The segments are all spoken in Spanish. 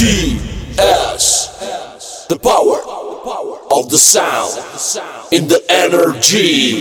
DS. The power of the sound in the energy.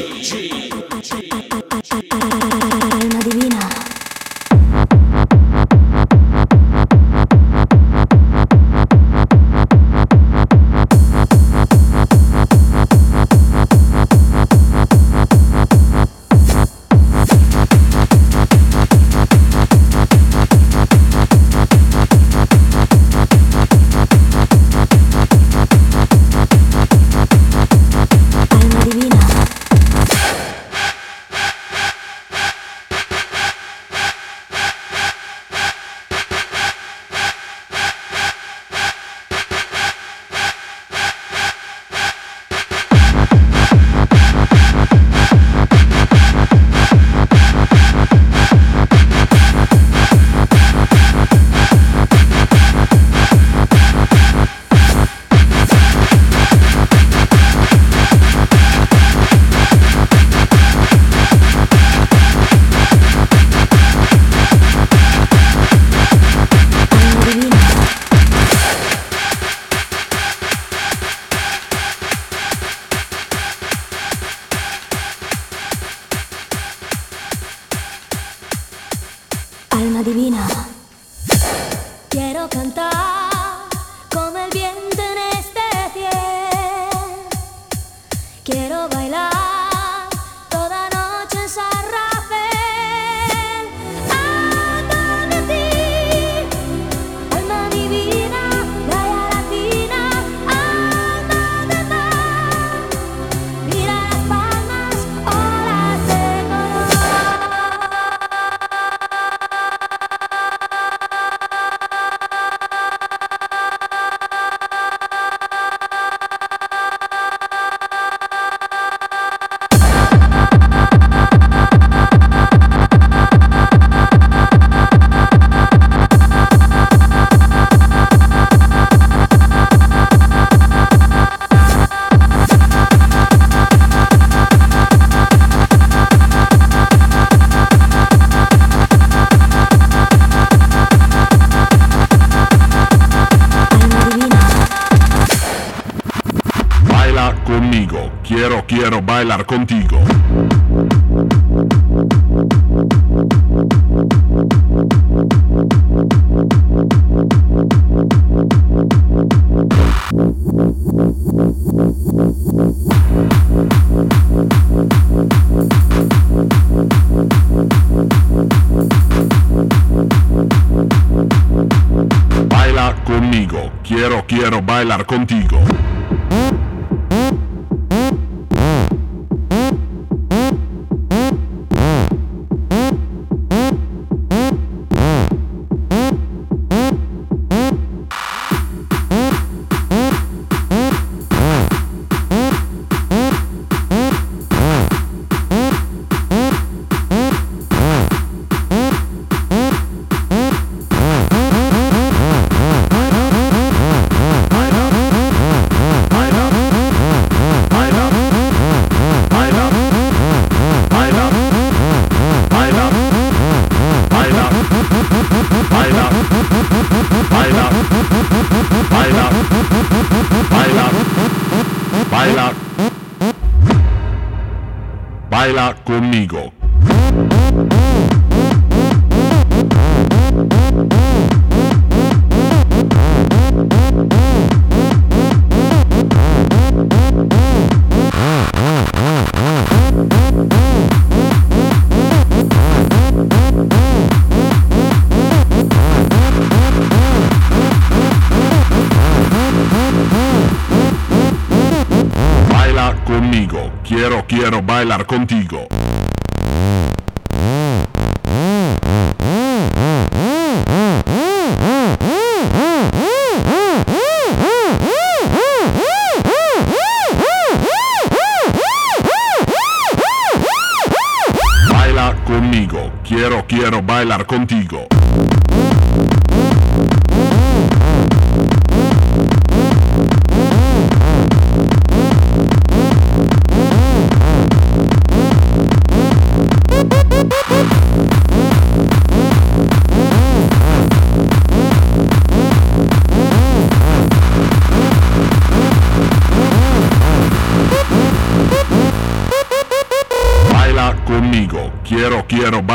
bailar contigo. Baila conmigo, quiero, quiero bailar contigo. conmigo. contigo. Baila conmigo, quiero, quiero bailar contigo.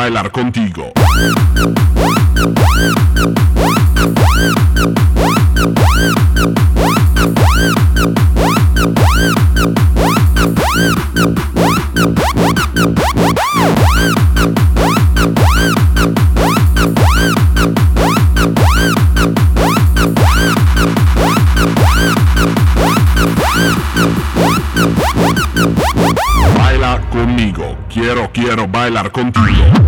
Bailar contigo. Baila conmigo, quiero, quiero bailar contigo.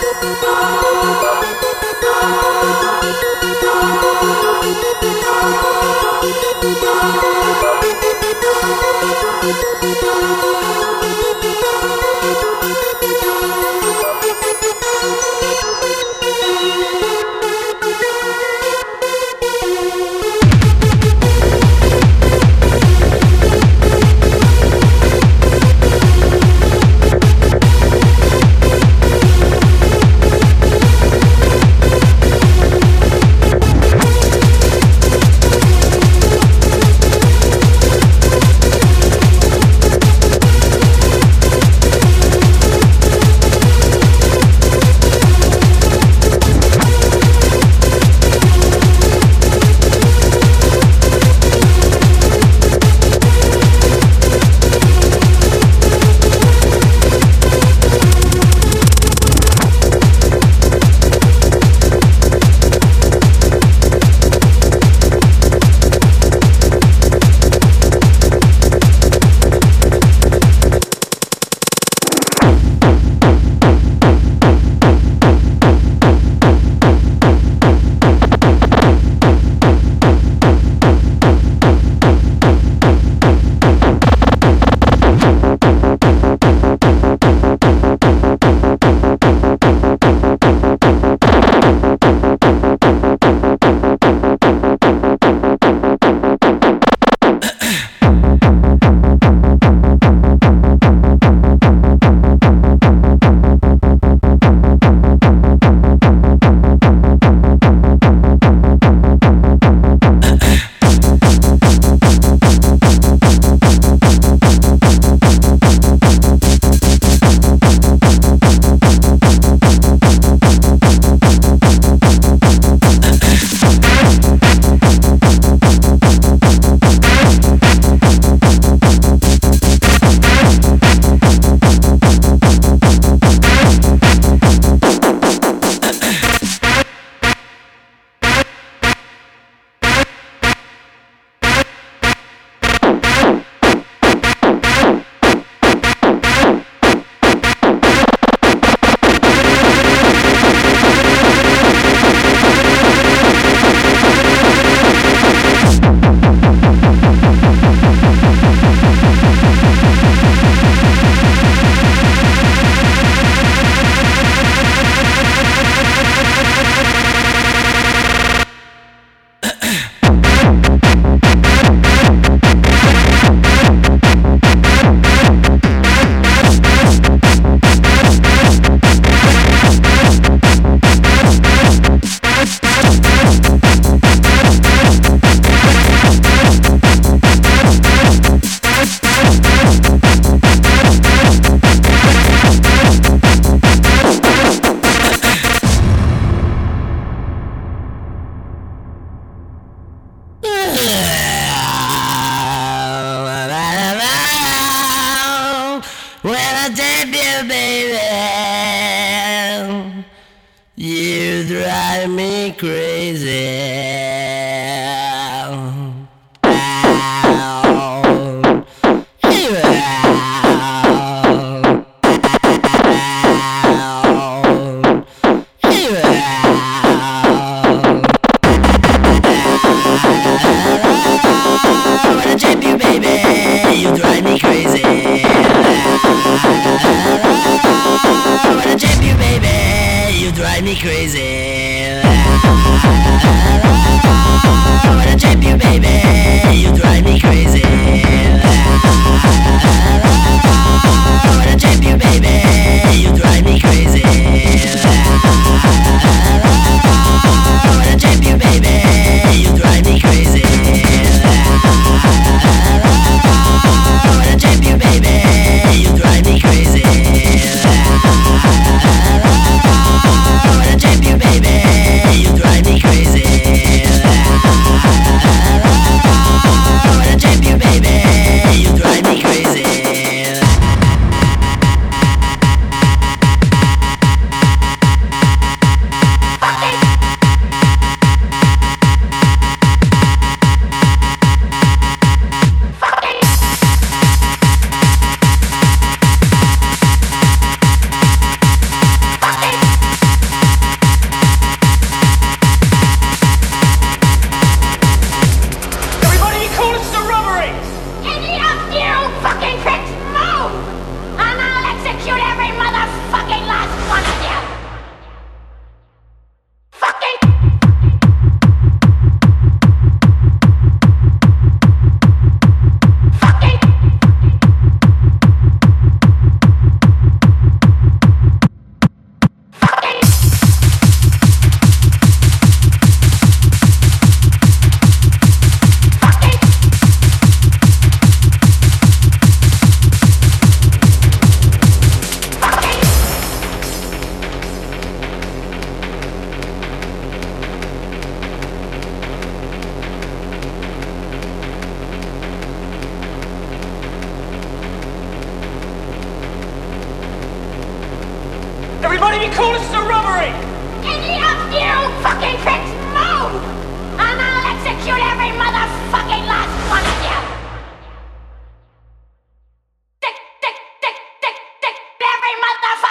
Bye. You drive me crazy. Wonderful.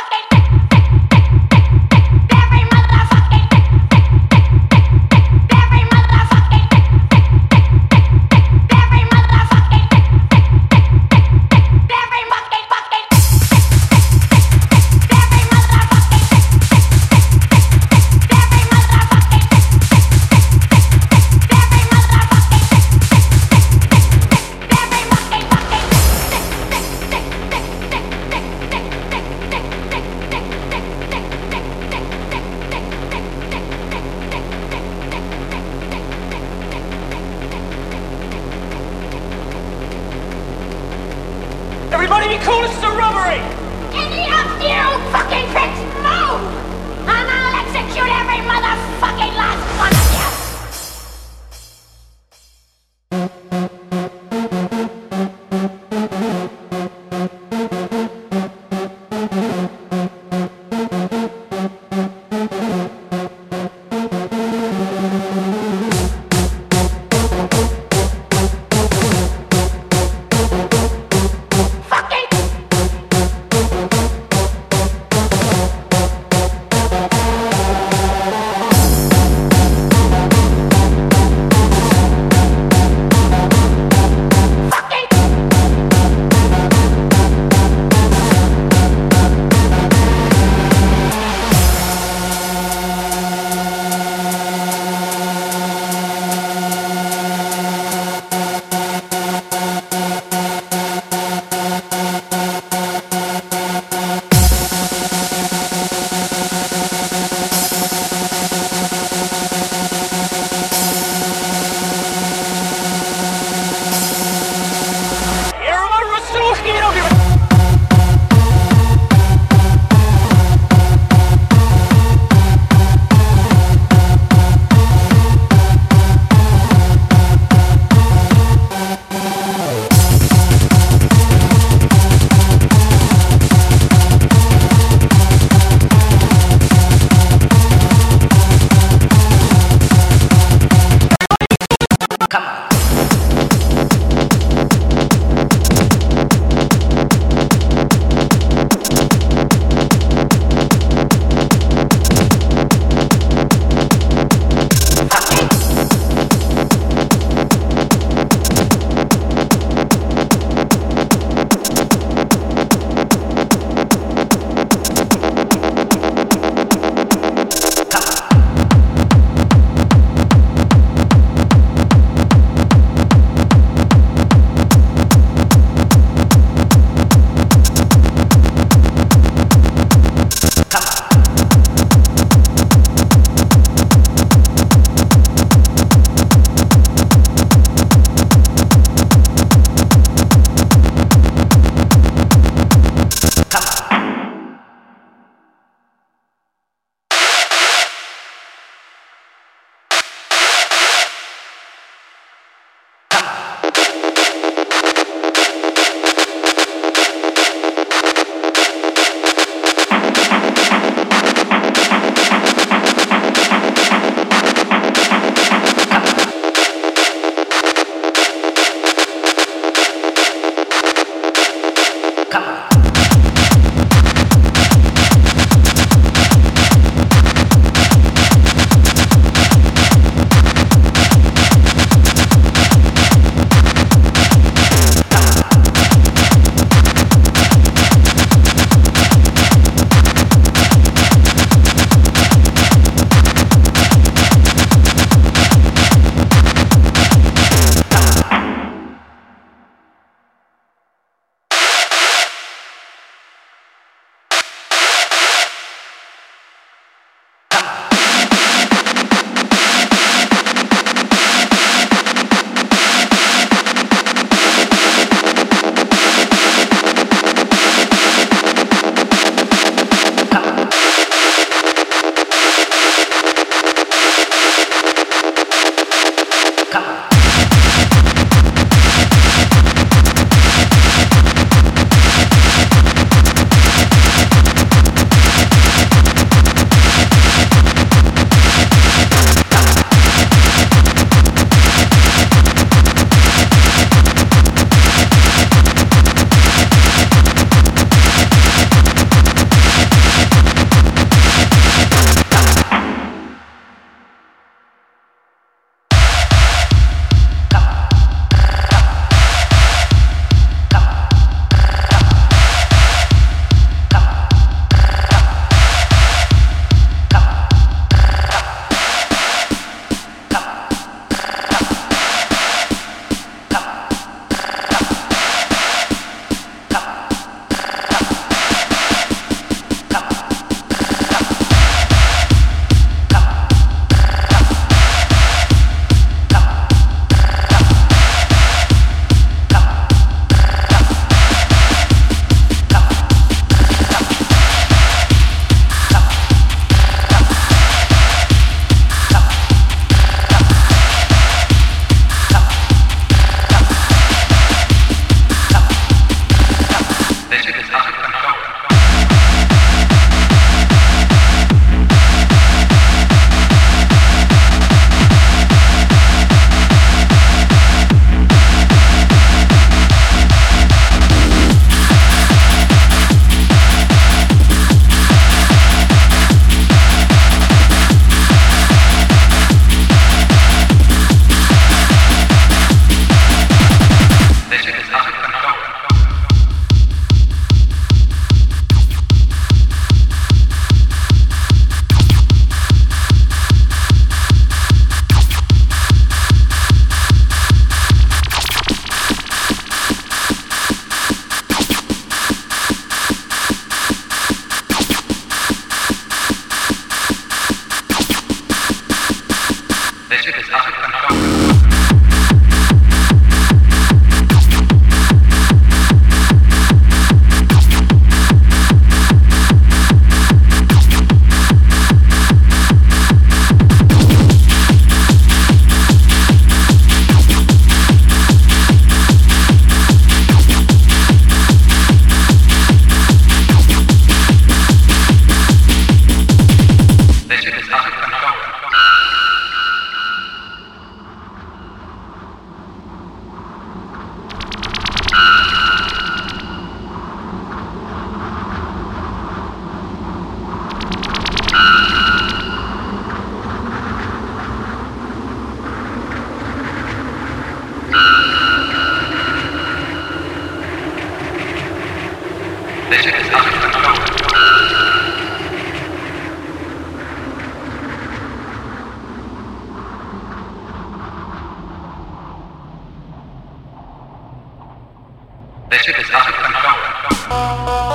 The ship is out of control.